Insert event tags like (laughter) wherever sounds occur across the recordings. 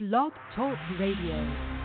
Blog Talk Radio.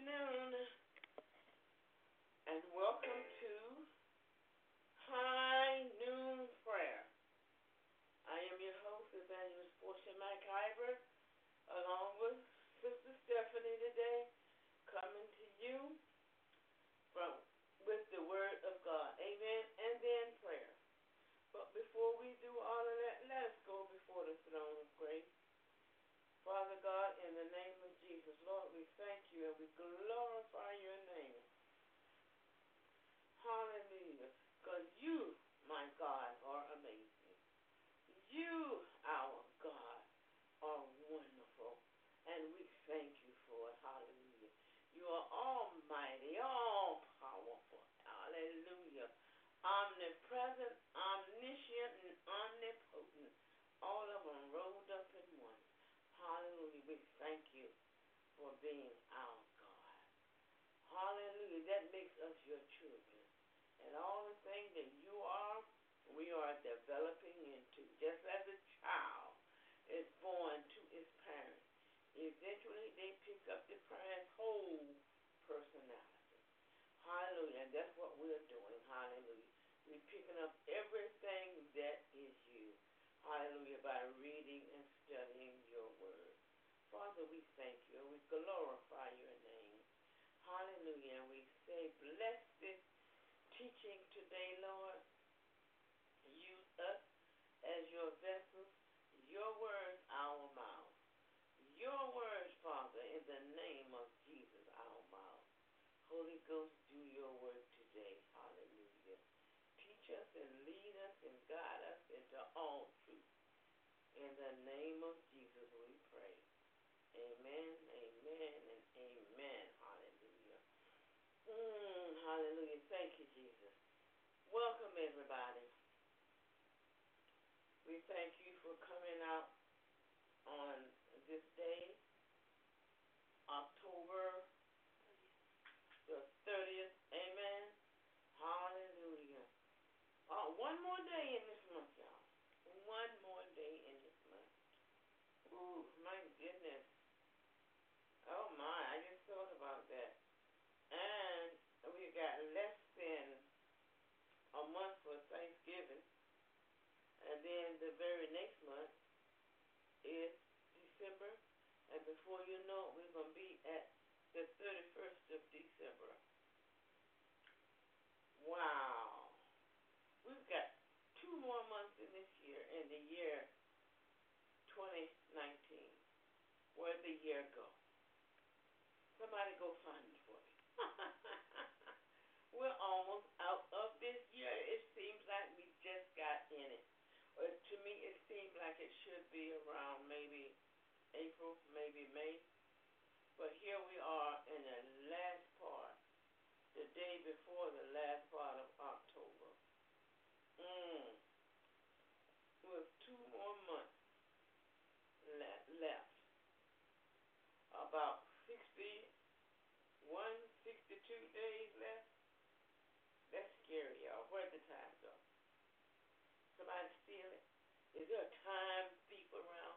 Afternoon, and welcome to High Noon Prayer. I am your host, Evangelist Portia McIver, along with Sister Stephanie today, coming to you from with the Word of God. Amen. And then prayer. But before we do all of that, let us go before the throne of grace. Father God, in the name of Lord, we thank you and we glorify your name. Hallelujah. Because you, my God, are amazing. You, our God, are wonderful. And we thank you for it. Hallelujah. You are almighty, all powerful. Hallelujah. Omnipresent, omniscient, and omnipotent. All of them rolled up in one. Hallelujah. We thank you being our God. Hallelujah. That makes us your children. And all the things that you are, we are developing into. Just as a child is born to its parents, eventually they pick up the parent's whole personality. Hallelujah. And that's what we're doing. Hallelujah. We're picking up everything that is you. Hallelujah. By reading and studying your word. Father, we thank you. We glorify your name. Hallelujah. And we say, bless this teaching today, Lord. Use us as your vessels. Your words, our mouth. Your words, Father, in the name of Jesus, our mouth. Holy Ghost, do your work today. Hallelujah. Teach us and lead us and guide us into all truth. In the name of Jesus, we pray. Amen, amen, and amen. Hallelujah. Mm, hallelujah. Thank you, Jesus. Welcome, everybody. We thank you for coming out on this day, October the 30th. Amen. Hallelujah. Oh, one more day in this month, y'all. One more day in this month. Ooh, my goodness. Oh, my. I just thought about that. And we got less than a month for Thanksgiving. And then the very next month is December. And before you know it, we're going to be at the 31st of December. Wow. We've got two more months in this year, in the year 2019. Where'd the year go? Somebody go find it for me. We're almost out of this year. It seems like we just got in it. Or to me, it seems like it should be around maybe April, maybe May. But here we are in the last part, the day before the last part of October. Mm. With two more months le- left. About 61, 62 days left. That's scary, y'all. Where'd the time go? Somebody steal it? Is there a time thief around?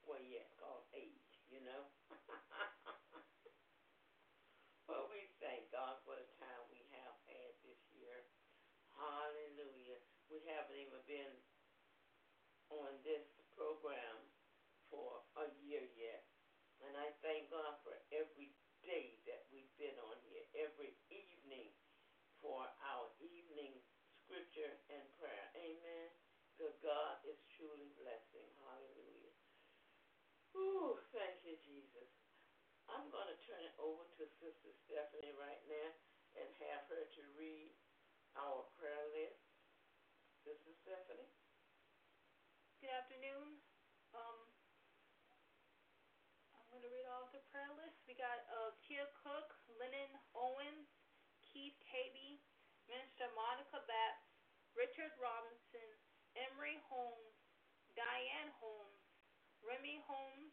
Well, yeah, called age, you know. (laughs) but we thank God for the time we have had this year. Hallelujah. We haven't even been on this program for a year yet. And I thank God for every day that we've been on here, every evening for our evening scripture. Because God is truly blessing. Hallelujah. Ooh, thank you, Jesus. I'm going to turn it over to Sister Stephanie right now and have her to read our prayer list. Sister Stephanie? Good afternoon. Um, I'm going to read off the prayer list. We got uh, Tia Cook, Lennon Owens, Keith Cabey, Minister Monica Batts, Richard Robinson, Emery Holmes, Diane Holmes, Remy Holmes,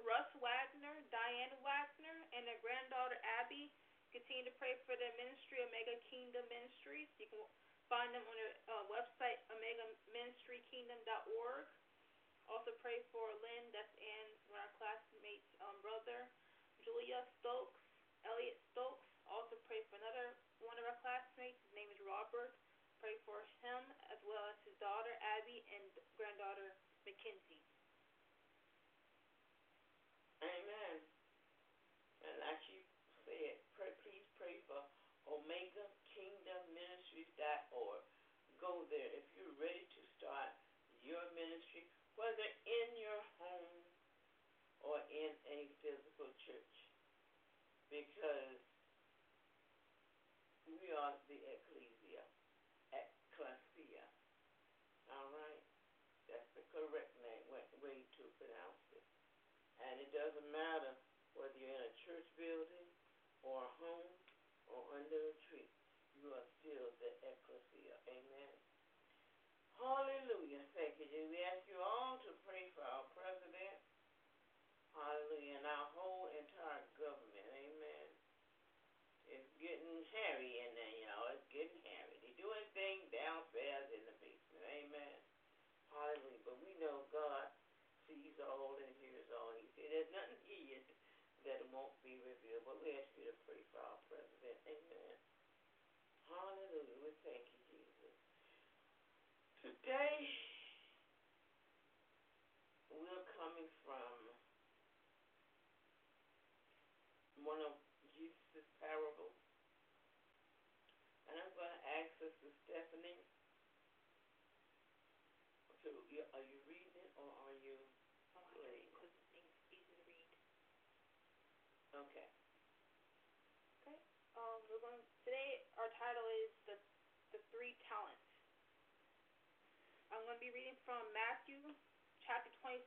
Russ Wagner, Diane Wagner, and their granddaughter Abby. Continue to pray for their ministry, Omega Kingdom Ministries. You can find them on their uh, website, omegaministrykingdom.org. Also pray for Lynn, that's Ann, one of our classmates' um, brother, Julia Stokes, Elliot Stokes. Also pray for another one of our classmates. His name is Robert. Pray for him as well as his daughter Abby and granddaughter Mackenzie. Amen. And like you said, pray, please pray for Omega Kingdom Ministries.org. Go there if you're ready to start your ministry, whether in your home or in a physical church. Because we are the It doesn't matter whether you're in a church building or a home or under a tree. You are still the ecclesia. Amen. Hallelujah. Thank you, Jesus. We ask you all to pray for our president. Hallelujah. And our whole entire government. Amen. It's getting hairy in there, y'all. It's getting hairy. He's doing things downstairs in the basement. Amen. Hallelujah. But we know God there's nothing here that won't be revealed. But we ask you to pray for our president. Amen. Hallelujah. We thank you, Jesus. Today, we're coming from one of Jesus' parables. And I'm going to ask Sister Stephanie talents. I'm going to be reading from Matthew chapter 25,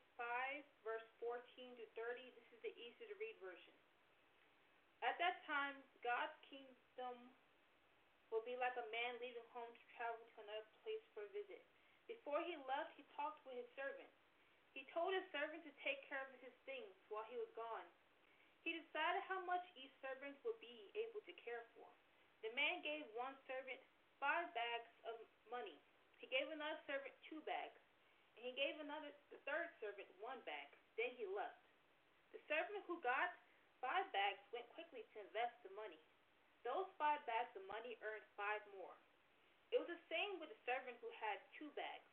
verse 14 to 30. This is the easy to read version. At that time, God's kingdom will be like a man leaving home to travel to another place for a visit. Before he left, he talked with his servants. He told his servant to take care of his things while he was gone. He decided how much each servant would be able to care for. The man gave one servant five bags of money. He gave another servant two bags, and he gave another the third servant one bag. Then he left. The servant who got five bags went quickly to invest the money. Those five bags of money earned five more. It was the same with the servant who had two bags.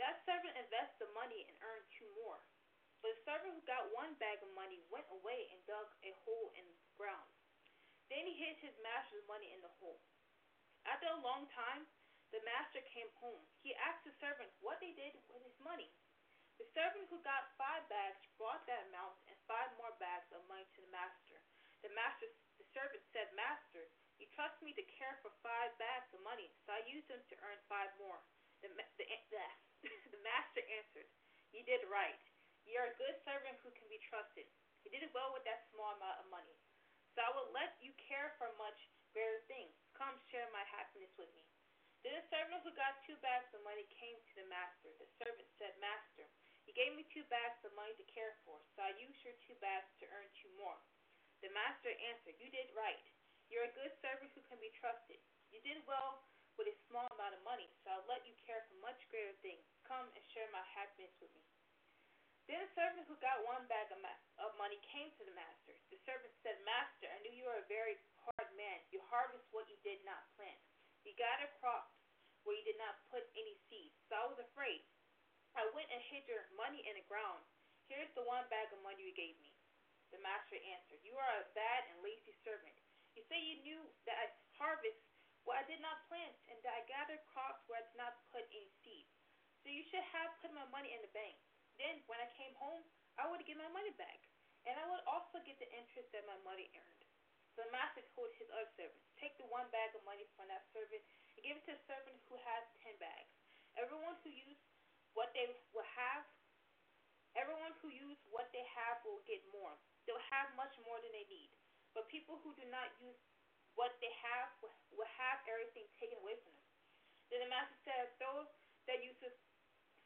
That servant invested the money and earned two more. But the servant who got one bag of money went away and dug a hole in the ground. Then he hid his master's money in the hole. After a long time, the master came home. He asked the servant what they did with his money. The servant who got five bags brought that amount and five more bags of money to the master. The master, the servant said, Master, you trust me to care for five bags of money, so I used them to earn five more. The, the, (laughs) the, the master answered, You did right. You are a good servant who can be trusted. You did well with that small amount of money. So I will let you care for much greater things. Come share my happiness with me. Then the servant who got two bags of money came to the master. The servant said, Master, you gave me two bags of money to care for, so I used your two bags to earn two more. The master answered, You did right. You're a good servant who can be trusted. You did well with a small amount of money, so I'll let you care for much greater things. Come and share my happiness with me. Then the servant who got one bag of, ma- of money came to the master. The servant said, Master, I knew you were a very man. You harvest what you did not plant. You gather crops where you did not put any seed. So I was afraid. I went and hid your money in the ground. Here's the one bag of money you gave me. The master answered, You are a bad and lazy servant. You say you knew that I harvest where I did not plant, and that I gathered crops where I did not put any seed. So you should have put my money in the bank. Then, when I came home, I would get my money back, and I would also get the interest that my money earned. The master told his other servants, Take the one bag of money from that servant and give it to the servant who has ten bags. Everyone who used what they will have, everyone who used what they have will get more. They'll have much more than they need. But people who do not use what they have will have everything taken away from them. Then the master said, Those that use this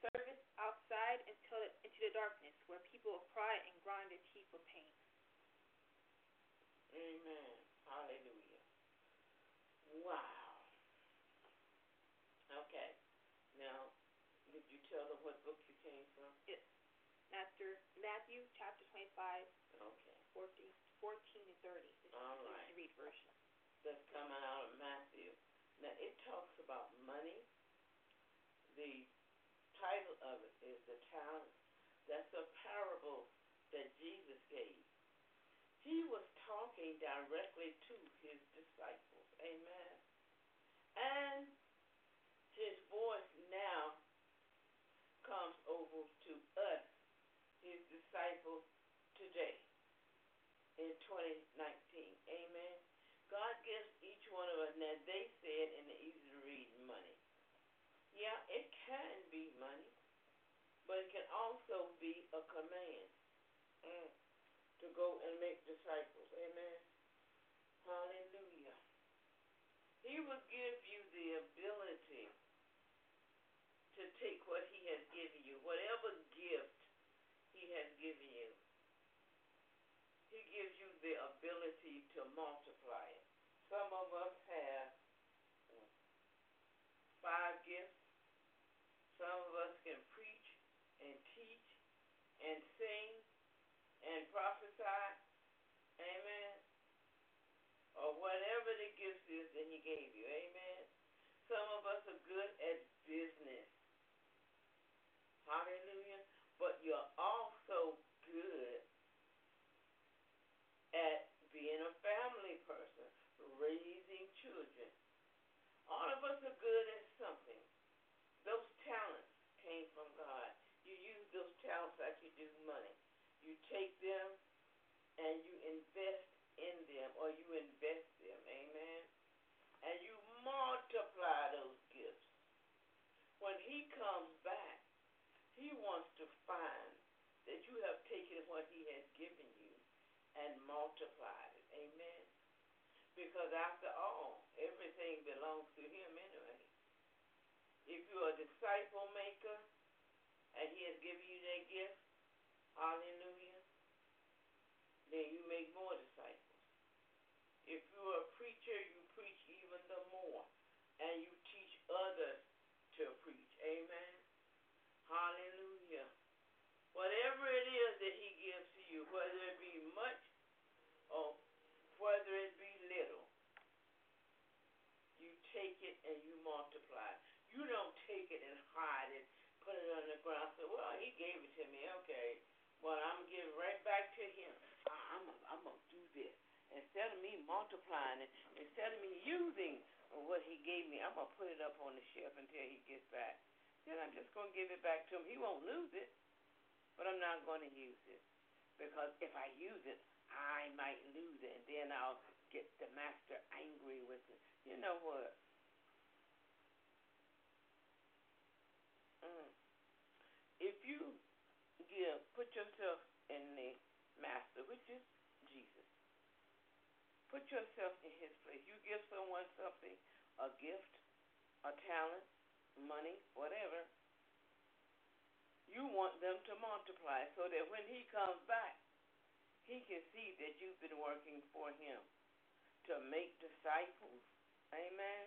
service outside until into the darkness, where people will cry and grind their teeth with pain. Amen. Hallelujah. Wow. Okay. Now, did you tell them what book you came from? Yes. Matthew, Matthew chapter 25, Okay. 14, 14 to 30. This All the right. easy read version. That's coming out of Matthew. Now, it talks about money. The title of it is The Talent. That's a parable that Jesus gave. He was talking directly to his disciples. Amen. And his voice now comes over to us, his disciples, today in 2019. Amen. God gives each one of us, now they said in the easy to read money. Yeah, it can be money, but it can also be a command mm, to go and make disciples. Amen. Hallelujah. He will give you the ability to take what he has given you, whatever gift he has given you. He gives you the ability to multiply it. Some of us have five gifts. Some of us can preach and teach and sing and prophesy. Amen. Or whatever the gift is that he gave you. Amen. Some of us are good at business. Hallelujah. But you're also good at being a family person, raising children. All of us are good at something. Those talents came from God. You use those talents like you do money. You take them and you invest in them or you invest them. Amen. And you multiply those gifts. When he comes back, he wants to find that you have taken what he has given you and multiplied it. Amen. Because after all, everything belongs to him anyway. If you're a disciple maker and he has given you that gift, hallelujah, then you make more disciples. If you're a preacher, you preach even the more. And you teach others to preach. Amen. Hallelujah. Whatever it is that he gives to you, whether it be much or whether it be little, you take it and you multiply. You don't take it and hide it, put it on the ground, say, well, he gave it to me. Okay. Well, I'm giving right back to him. I'm I'm going to do this. Instead of me multiplying it, instead of me using what he gave me, I'm to put it up on the shelf until he gets back. Then I'm just to give it back to him. He won't lose it, but I'm not to use it. Because if I use it, I might lose it, and then I'll get the master angry with it. You know what? Mm. If you give, put yourself in the master, which is Jesus. Put yourself in his place. You give someone something, a gift, a talent, money, whatever. You want them to multiply so that when he comes back, he can see that you've been working for him to make disciples. Amen.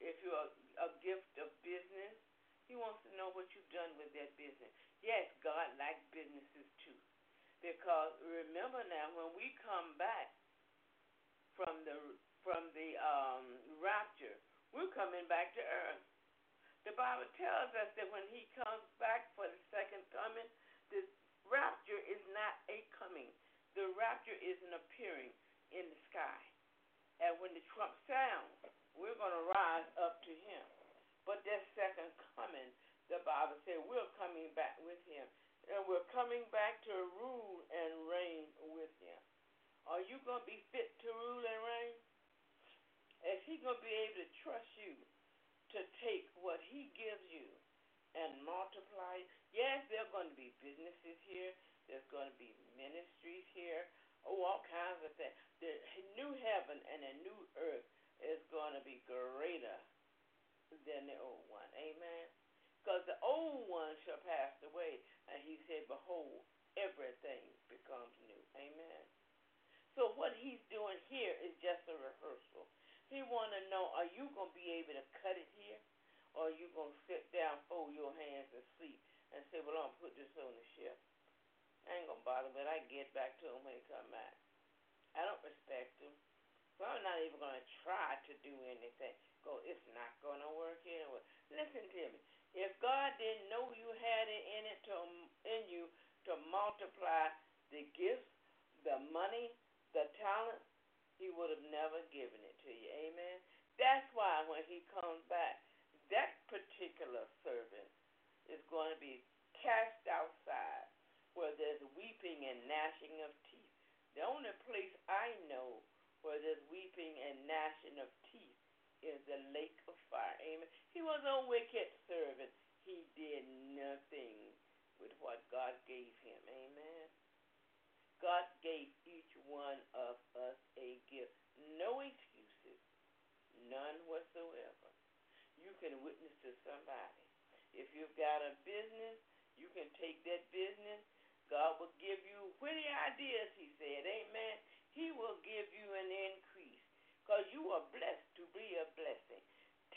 If you're a, a gift of business, he wants to know what you've done with that business. Yes, God likes businesses too. Because remember now, when we come back from the from the um, rapture, we're coming back to earth. The Bible tells us that when He comes back for the second coming, the rapture is not a coming. The rapture is an appearing in the sky. And when the trump sounds, we're going to rise up to Him. But that second coming, the Bible said, we're coming back with Him. And we're coming back to rule and reign with Him. Are you going to be fit to rule and reign? Is He going to be able to trust you to take what He gives you and multiply? Yes, there are going to be businesses here. There's going to be ministries here. Oh, all kinds of things. The new heaven and a new earth is going to be greater than the old one. Amen. Because the old one shall pass away. And he said, Behold, everything becomes new. Amen. So what he's doing here is just a rehearsal. He want to know, are you going to be able to cut it here? Or are you going to sit down, fold your hands, and sleep, and say, well, I'm going to put this on the shelf. I ain't going to bother, but I get back to him when he come back. I don't respect him. So I'm not even going to try to do anything. Go, it's not going to work anyway. Listen to me. If God didn't know you had it in it to in you to multiply the gifts, the money, the talent, He would have never given it to you. Amen. That's why when He comes back, that particular servant is going to be cast outside where there's weeping and gnashing of teeth. The only place I know where there's weeping and gnashing of teeth is the lake of fire. Amen. He was a wicked servant. He did nothing with what God gave him. Amen. God gave each one of us a gift. No excuses. None whatsoever. You can witness to somebody. If you've got a business, you can take that business. God will give you witty ideas, he said. Amen. He will give you an increase because you are blessed to be a blessing.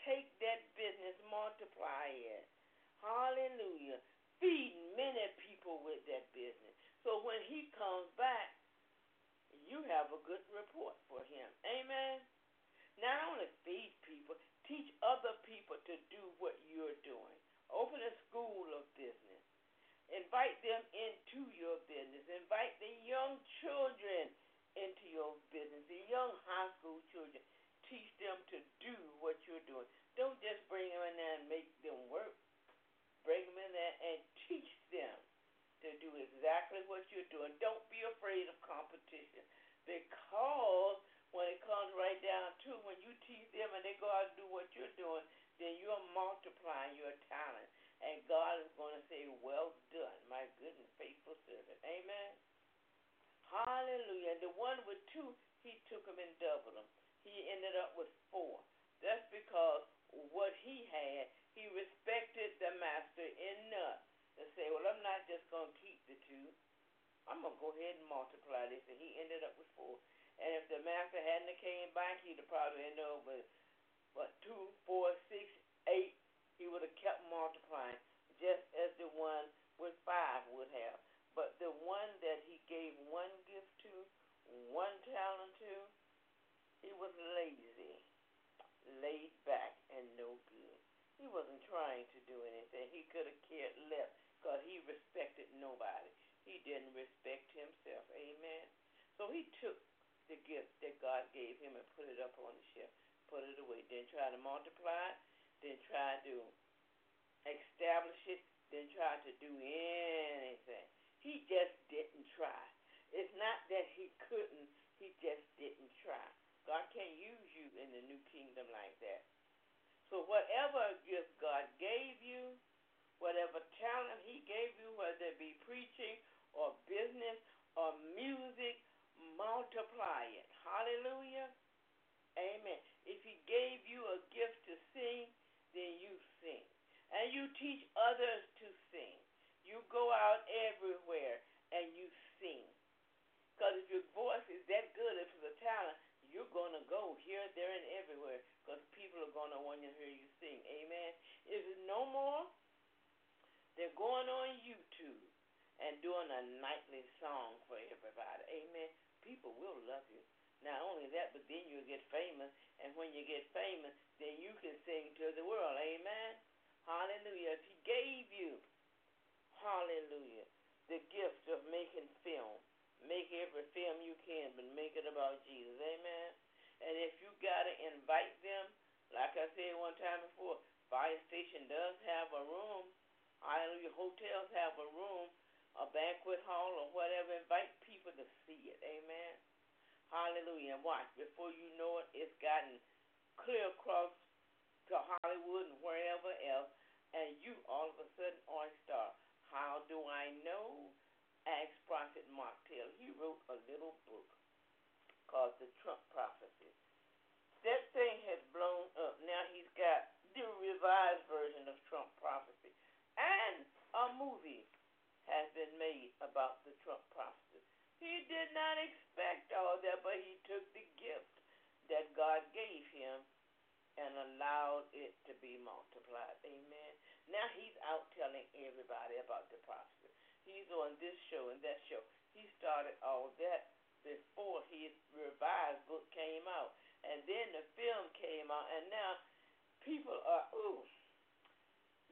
Take that business, multiply it. Hallelujah. Feed many people with that business. So when he comes back, you have a good report for him. Amen. Not only feed people, teach other people to do what you're doing. Open a school of business. Invite them into your business. Invite the young children into your business. The young high school children, teach them to do what you're doing. Don't just bring them in there and make them work. Bring them in there and teach them to do exactly what you're doing. Don't be afraid of competition because when it comes right down to when you teach them and they go out and do Not only that, but then you'll get famous. And when you get famous, then you can sing to the world. Amen. Hallelujah. If he gave you, hallelujah, the gift of making film, make every film you can, but make it about Jesus. Amen. And if you got to invite them, like I said one time before, fire station does have a room. Hallelujah. Hotels have a room a banquet hall or whatever, invite people to see it. Amen. Hallelujah. And watch, before you know it, it's gotten clear across to Hollywood and wherever else, and you all of a sudden are a star. How do I know? Ask Prophet Mark Taylor. He wrote a little book called The Trump Prophecy. That thing has blown up. Now he's got the revised version of Trump Prophecy and a movie has been made about the Trump prophecy. He did not expect all that, but he took the gift that God gave him and allowed it to be multiplied. Amen. Now he's out telling everybody about the prophecy. He's on this show and that show. He started all that before his revised book came out. And then the film came out, and now people are, ooh,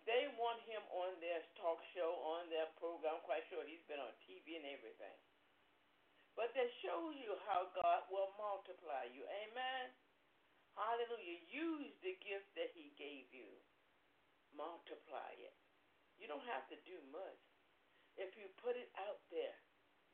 they want him on their talk show, on their program. I'm quite sure he's been on TV and everything. But that shows you how God will multiply you. Amen. Hallelujah. Use the gift that he gave you. Multiply it. You don't have to do much. If you put it out there,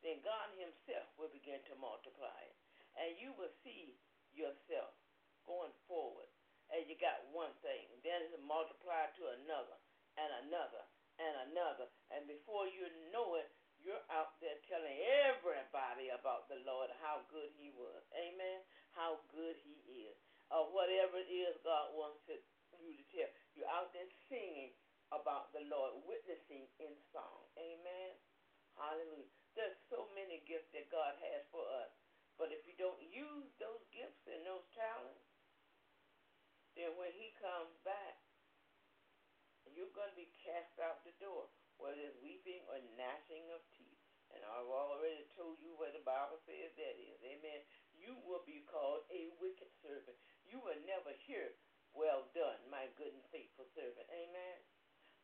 then God himself will begin to multiply it. And you will see yourself going forward. And you got one thing, then it's multiplied to another and another and another. And before you know it, you're out there telling everybody about the Lord, how good He was. Amen. How good He is. Or whatever it is God wants you to tell. You're out there singing about the Lord, witnessing in song. Amen. Hallelujah. There's so many gifts that God has for us. But if you don't use those gifts and those talents, then when He comes back, you're going to be cast out the door, whether it's weeping or gnashing of teeth. And I've already told you what the Bible says that is. Amen. You will be called a wicked servant. You will never hear, well done, my good and faithful servant. Amen.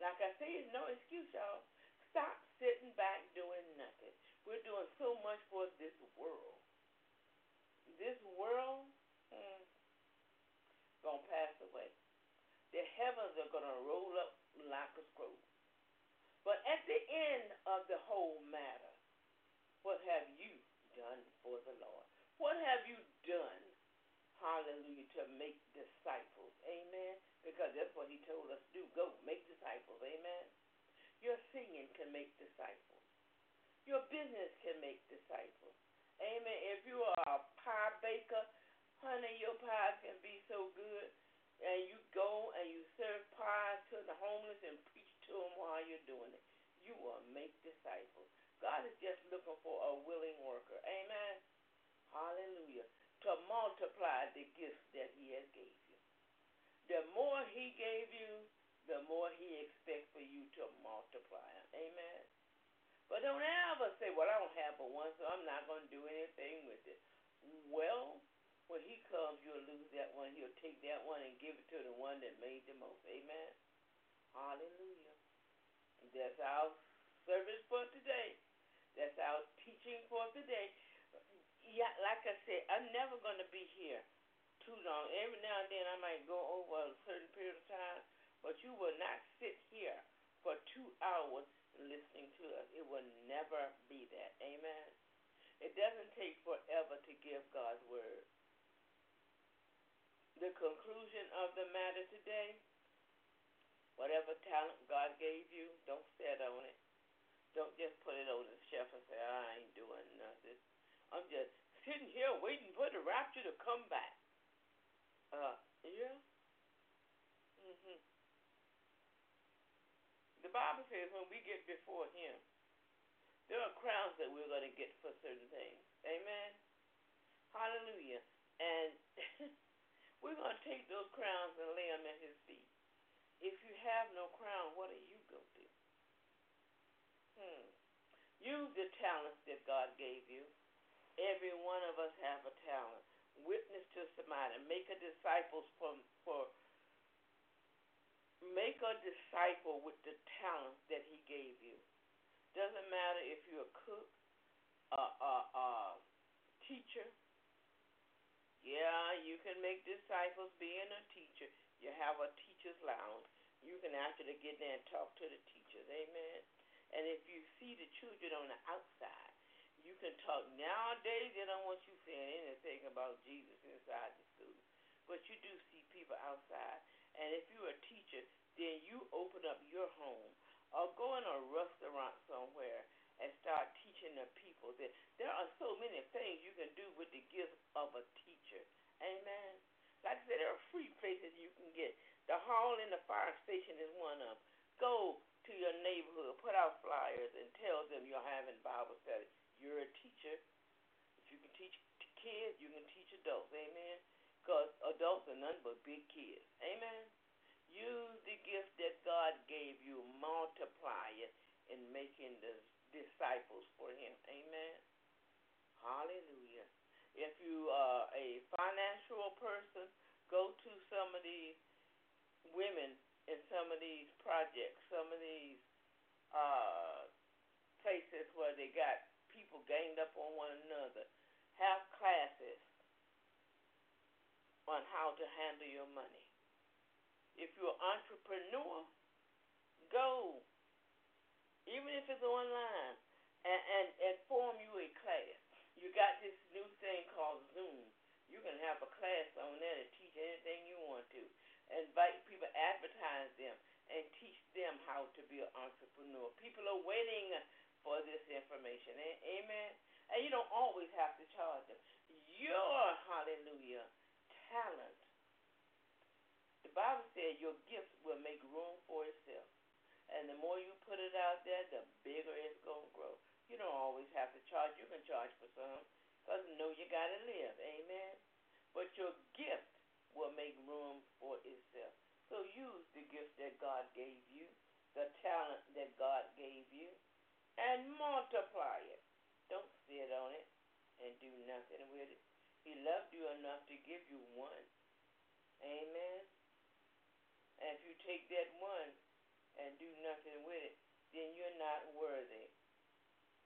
Like I say, it's no excuse, y'all. Stop sitting back doing nothing. We're doing so much for this world. this world hmm, gonna pass away. The heavens are gonna roll up like a scroll. But at the end of the whole matter, what have you done for the Lord? What have you done, hallelujah, to make disciples? Amen. Because that's what he told us to do. Go, make disciples. Amen. Your singing can make disciples. Your business can make disciples. Amen. If you are a pie baker, honey, your pies can be so good. And you go and you serve pies to the homeless and to while you're doing it. You will make disciples. God is just looking for a willing worker. Amen. Hallelujah. To multiply the gifts that he has gave you. The more he gave you, the more he expects for you to multiply. Amen. But don't ever say, well, I don't have but one, so I'm not going to do anything with it. Well, when he comes, you'll lose that one. He'll take that one and give it to the one that made the most. Amen. Hallelujah. That's our service for today. That's our teaching for today. Yeah, like I said, I'm never going to be here too long. Every now and then I might go over a certain period of time, but you will not sit here for two hours listening to us. It will never be that. Amen. It doesn't take forever to give God's word. The conclusion of the matter today whatever talent God gave you, don't sit on it. Don't just put it on the shelf and say, I ain't doing nothing. I'm just sitting here waiting for the rapture to come back. Uh, yeah. Mhm. The Bible says when we get before Him, there are crowns that we're going to get for certain things. Amen. Hallelujah. And (laughs) we're going to take those crowns and lay them at His feet. If you have no crown, what are you going to do? Hmm. Use the talents that God gave you. Every one of us have a talent. Witness to somebody. Make a disciple from for make a disciple with the talent that he gave you. Doesn't matter if you're a cook, a, a, a teacher. Yeah, you can make disciples being a teacher. You have a teacher's lounge. You can actually get there and talk to the teachers. Amen. And if you see the children on the outside, you can talk. Nowadays, they don't want you saying anything about Jesus inside the school. But you do see people outside. And if you're a teacher, then you open up your home or go in a restaurant somewhere and start teaching the people that there are so many things you can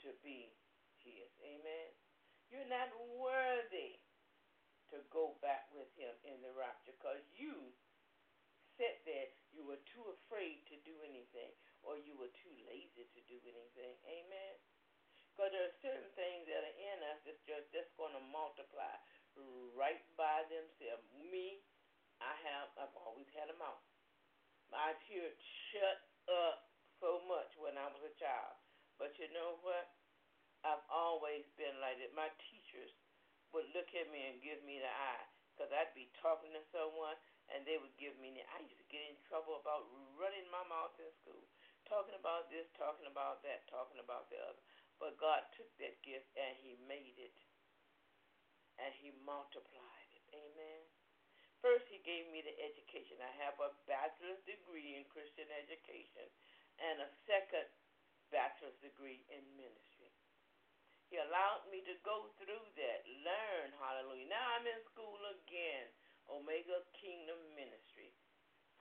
to be his. Amen. You're not worthy to go back with him in the rapture because you sat there, you were too afraid to do anything or you were too lazy to do anything. Amen. Because there are certain things that are in us that's just, just going to multiply right by themselves. Me, I have, I've always had a mouth. I hear shut up so much when I was a child. But you know what? I've always been like that. My teachers would look at me and give me the eye because I'd be talking to someone and they would give me the I used to get in trouble about running my mouth in school, talking about this, talking about that, talking about the other. But God took that gift and He made it and He multiplied it. Amen. First, He gave me the education. I have a bachelor's degree in Christian education and a second bachelor's degree in ministry. He allowed me to go through that, learn, hallelujah. Now I'm in school again, Omega Kingdom Ministry.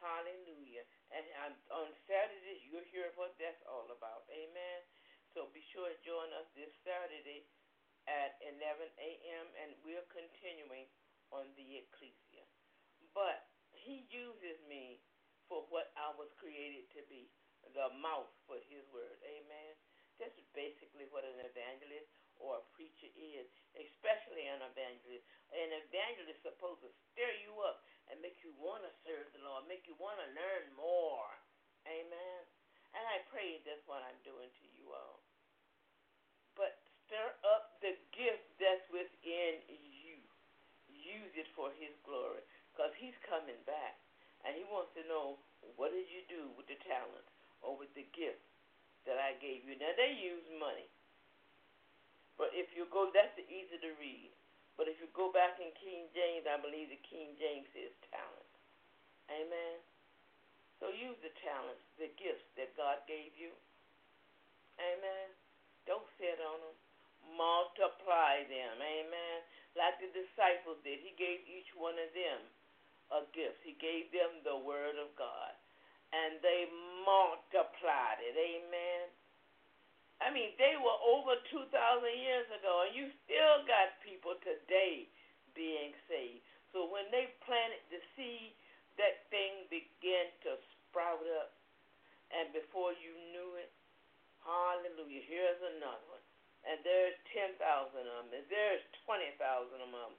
Hallelujah. And I'm, on Saturdays, you'll hear what that's all about. Amen. So be sure to join us this Saturday at 11 a.m., and we're continuing on the Ecclesia. But he uses me for what I was created to be the mouth for his word. Amen. That's basically what an evangelist or a preacher is, especially an evangelist. An evangelist is supposed to stir you up and make you want to serve the Lord, make you want to learn more. Amen. And I pray that's what I'm doing to you all. But stir up the gift that's within you. Use it for his glory because he's coming back. And he wants to know what did you do with the talents with the gift that I gave you. Now they use money. But if you go, that's the easy to read. But if you go back in King James, I believe the King James says talent. Amen. So use the talents, the gifts that God gave you. Amen. Don't sit on them. Multiply them. Amen. Like the disciples did. He gave each one of them a gift. He gave them the word of God and they multiplied it. Amen. I mean, they were over 2,000 years ago, and you still got people today being saved. So when they planted the seed, that thing began to sprout up. And before you knew it, hallelujah, here's another one. And there's 10,000 of them, and there's 20,000 of them.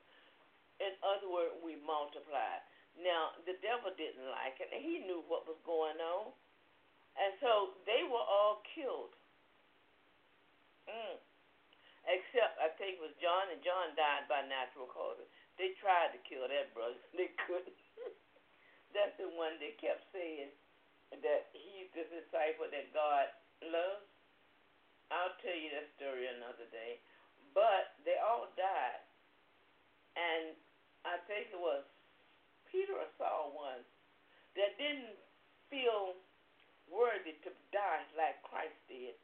In other words, we multiplied. Now, the devil didn't like it, and he knew what was going on. And so they were all killed. Mm. Except, I think it was John, and John died by natural causes. They tried to kill that brother. (laughs) They couldn't. That's the one that kept saying that he's the disciple that God loves. I'll tell you that story another day. But they all died. And I think it was Peter or Saul one that didn't feel worthy to die like Christ did.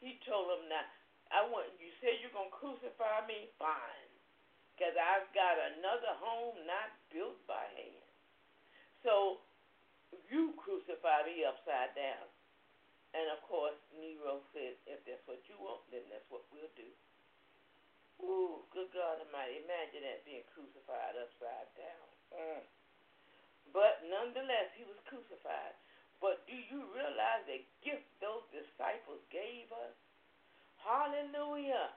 He told him, "Now, I want you said you're gonna crucify me, fine, because I've got another home not built by hand. So you crucify me upside down." And of course, Nero said, "If that's what you want, then that's what we'll do." Ooh, good God Almighty! Imagine that being crucified upside down. Mm. But nonetheless, he was crucified. But do you realize the gift those disciples gave us? Hallelujah.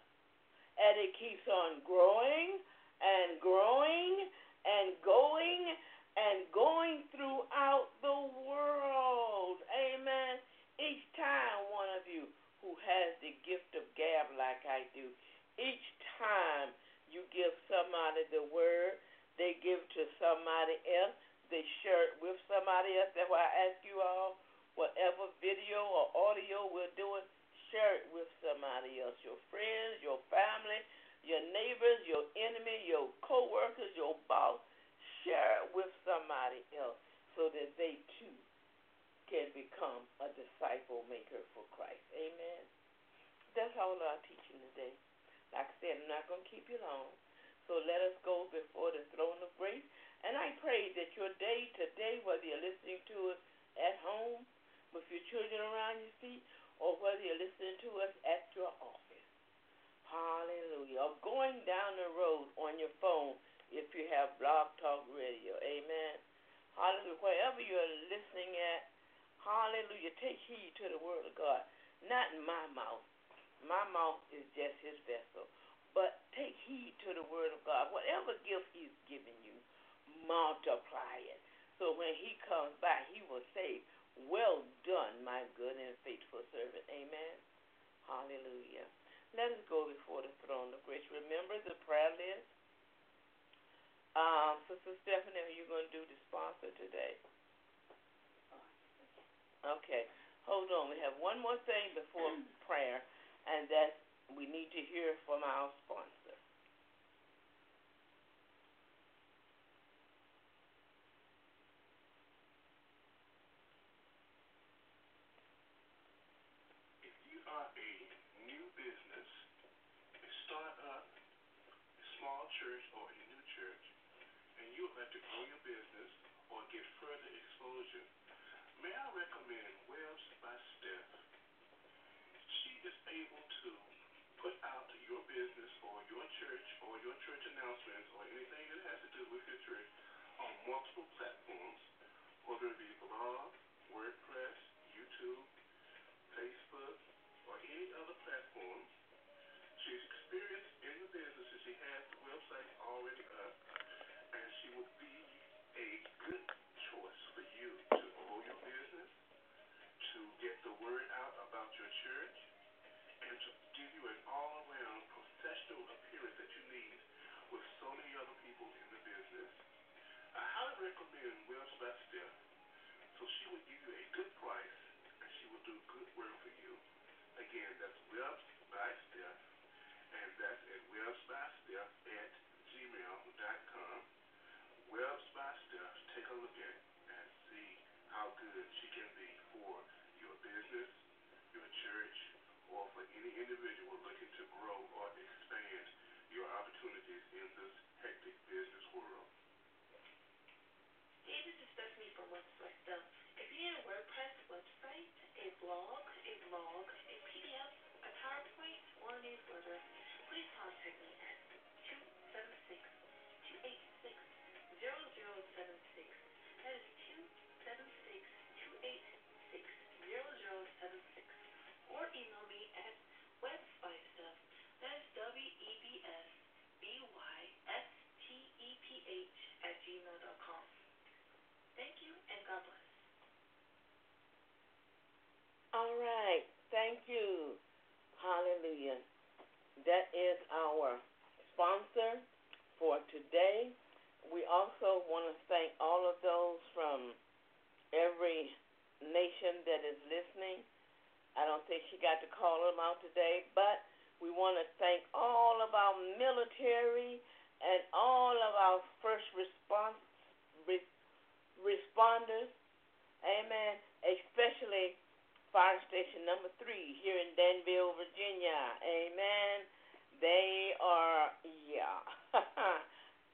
And it keeps on growing and growing and going and going throughout the world. Amen. Each time one of you who has the gift of gab like I do, each time you give somebody the word, they give to somebody else. They share it with somebody else. That's why I ask you all, whatever video or audio we're doing, share it with somebody else. Your friends, your family, your neighbors, your enemy, your co-workers, your boss. Share it with somebody else so that they too can become a disciple maker for Christ. Amen. That's all our teaching today. Like I said, I'm not going to keep you long. So let us go before the throne of grace. And I pray that your day today, whether you're listening to us at home with your children around your feet, or whether you're listening to us at your office, hallelujah, or going down the road on your phone if you have Blog Talk Radio. Amen. Hallelujah. Wherever you're listening at, hallelujah, take heed to the word of God. Not in my mouth. My mouth is just his vessel. But take heed to the word of God. Whatever gift he's given you, multiply it. So when he comes back, he will say, Well done, my good and faithful servant. Amen. Hallelujah. Let us go before the throne of grace. Remember the prayer list. Um, Sister Stephanie, are you going to do the sponsor today? Okay. Hold on. We have one more thing before prayer, and that's we need to hear from our sponsor. If you are a new business, a startup, a small church, or a new church, and you would like to grow your business or get further exposure, may I recommend Webs by Steph. She is able to put out your business or your church or your church announcements or anything that has to do with your church on multiple platforms, whether it be blog, WordPress, YouTube, Facebook, or any other platform. She's experienced in the business a good choice for you to grow your business, to get the word out about your church, and to give you an all-around professional appearance that you need with so many other people in the business. I highly recommend by Steph. So she will give you a good price and she will do good work for you. Again, that's by Steph, and that's at websbysteph at gmail.com. Webs how good she can be for your business, your church, or for any individual looking to grow or expand your opportunities in this hectic business world. Hey, this is Stephanie from Webs by Steph. If you need a WordPress website, a blog, a blog, a PDF, a PowerPoint, or a newsletter, please contact me That is our sponsor for today. We also want to thank all of those from every nation that is listening. I don't think she got to call them out today, but we want to thank all of our military and all of our first response re- responders. Amen. Especially fire station number three here in Danville, Virginia. Amen. They are, yeah. (laughs)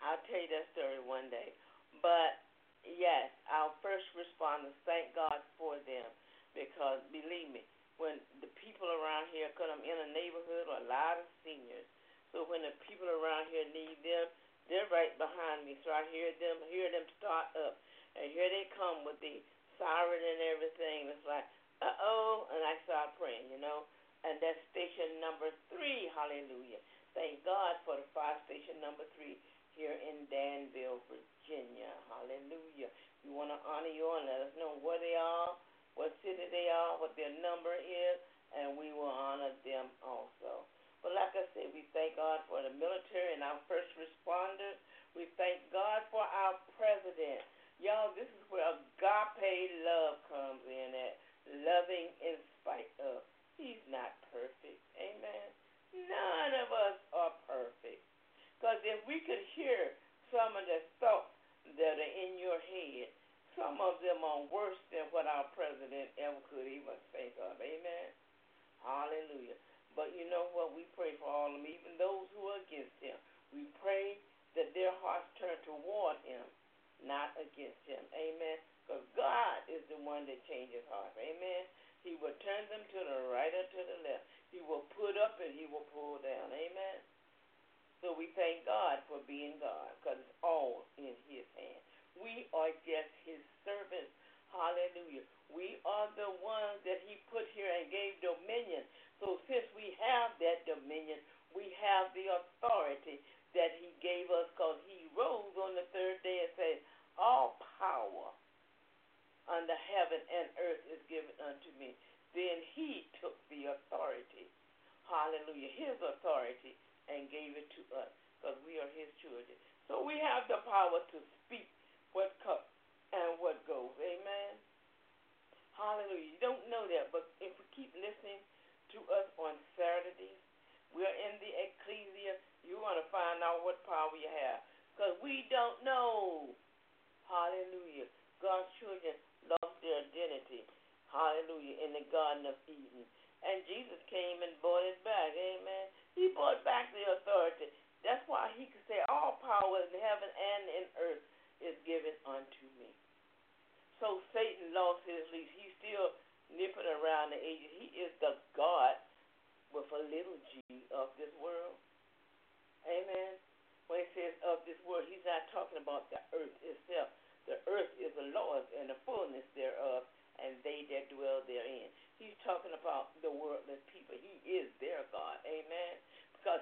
I'll tell you that story one day. But yes, our first responders, thank God for them. Because believe me, when the people around here, because I'm in a neighborhood with a lot of seniors, so when the people around here need them, they're right behind me. So I hear them, hear them start up, and here they come with the siren and everything. It's like, uh oh, and I start praying, you know. And that's station number three. Hallelujah. Thank God for the fire station number three here in Danville, Virginia. Hallelujah. We want to honor you and let us know where they are, what city they are, what their number is, and we will honor them also. But like I said, we thank God for the military and our first responders. We thank God for our president. Y'all, this is where agape love comes in at loving in spite of. He's not perfect. Amen. None of us are perfect. Because if we could hear some of the thoughts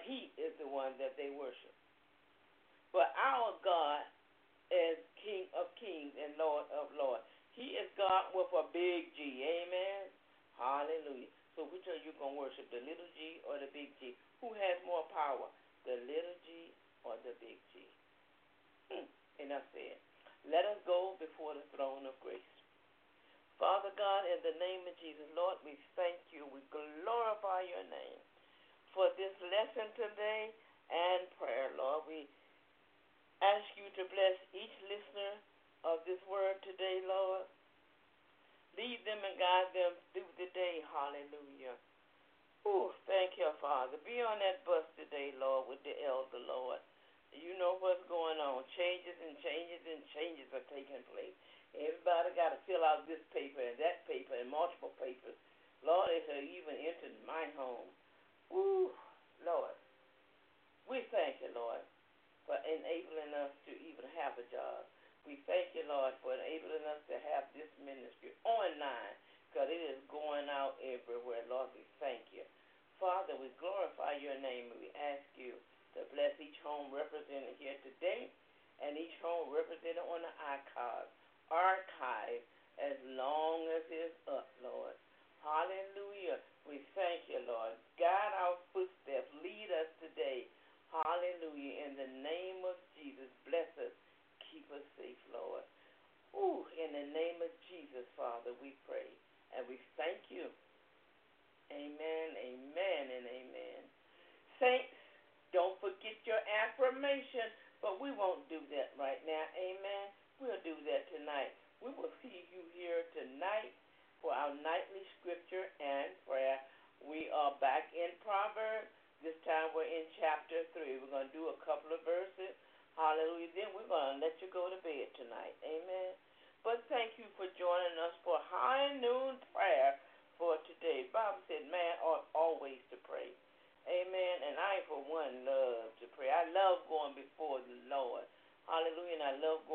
he is the one that they worship. But our God is King of kings and Lord of lords. He is God with a big G. Amen. Hallelujah. So which are you going to worship, the little g or the big G? Who has more power, the little g or the big G? Hmm. Enough said. Let us go before the throne of grace. Father God, in the name of Jesus, Lord, we thank you. We glorify your name for this lesson today and prayer, Lord. We ask you to bless each listener of this word today, Lord. Lead them and guide them through the day. Hallelujah. Oh, thank you, Father. Be on that bus today, Lord, with the elder, Lord. You know what's going on. Changes and changes and changes are taking place. Everybody got to fill out this paper and that paper and multiple papers. Lord, it has even entered my home. Woo, Lord. We thank you, Lord, for enabling us to even have a job. We thank you, Lord, for enabling us to have this ministry online because it is going out everywhere. Lord, we thank you. Father, we glorify your name and we ask you to bless each home represented here today and each home represented on the archive, archive as long as it's up, Lord. Hallelujah. We thank you, Lord. Guide our footsteps. Lead us today. Hallelujah. In the name of Jesus, bless us keep us safe, Lord. Ooh, in the name of Jesus, Father, we pray and we thank you. Amen, amen, and amen. Saints, don't forget your affirmation, but we won't do that right now. Amen. We'll do that tonight. We will see you here tonight for our nightly scripture and prayer. We are back in Proverbs. This time we're in chapter 3. We're going to do a couple of verses Hallelujah. Then we're going to let you go to bed tonight. Amen. But thank you for joining us for high noon prayer for today. Bible said man ought always to pray. Amen. And I, for one, love to pray. I love going before the Lord. Hallelujah. And I love going